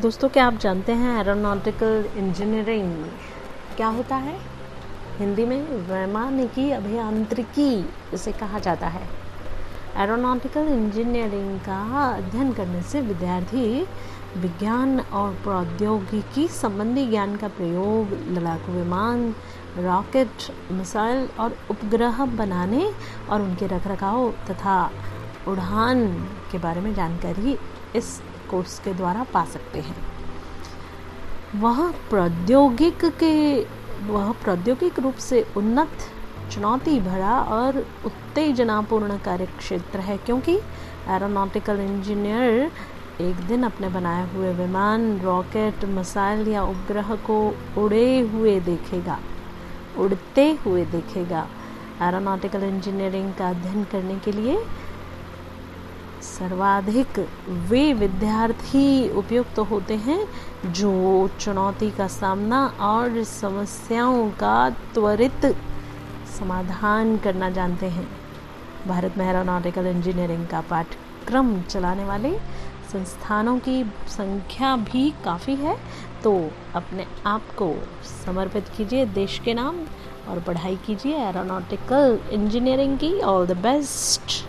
दोस्तों, क्या आप जानते हैं एरोनॉटिकल इंजीनियरिंग क्या होता है? हिंदी में वैमानिकी अभियांत्रिकी इसे कहा जाता है। एरोनॉटिकल इंजीनियरिंग का अध्ययन करने से विद्यार्थी विज्ञान और प्रौद्योगिकी संबंधी ज्ञान का प्रयोग, लड़ाकू विमान, रॉकेट, मिसाइल और उपग्रह बनाने और उनके रखरखाव तथा उड़ान के बारे में जानकारी इस कोर्स के द्वारा पा सकते हैं। वह प्रौद्योगिक के, वह प्रौद्योगिक रूप से उन्नत, चुनौती भरा और उत्तेजनापूर्ण कार्य क्षेत्र है क्योंकि एरोनॉटिकल इंजीनियर एक दिन अपने बनाए हुए विमान, रॉकेट, मिसाइल या उपग्रह को उड़े हुए देखेगा, उड़ते हुए देखेगा। एरोनॉटिकल इंजीनियरिंग का अध्ययन करने के लिए सर्वाधिक वे विद्यार्थी उपयुक्त तो होते हैं जो चुनौती का सामना और समस्याओं का त्वरित समाधान करना जानते हैं। भारत में एरोनॉटिकल इंजीनियरिंग का पाठ्यक्रम चलाने वाले संस्थानों की संख्या भी काफ़ी है तो अपने आप को समर्पित कीजिए देश के नाम और पढ़ाई कीजिए एरोनॉटिकल इंजीनियरिंग की। All the best.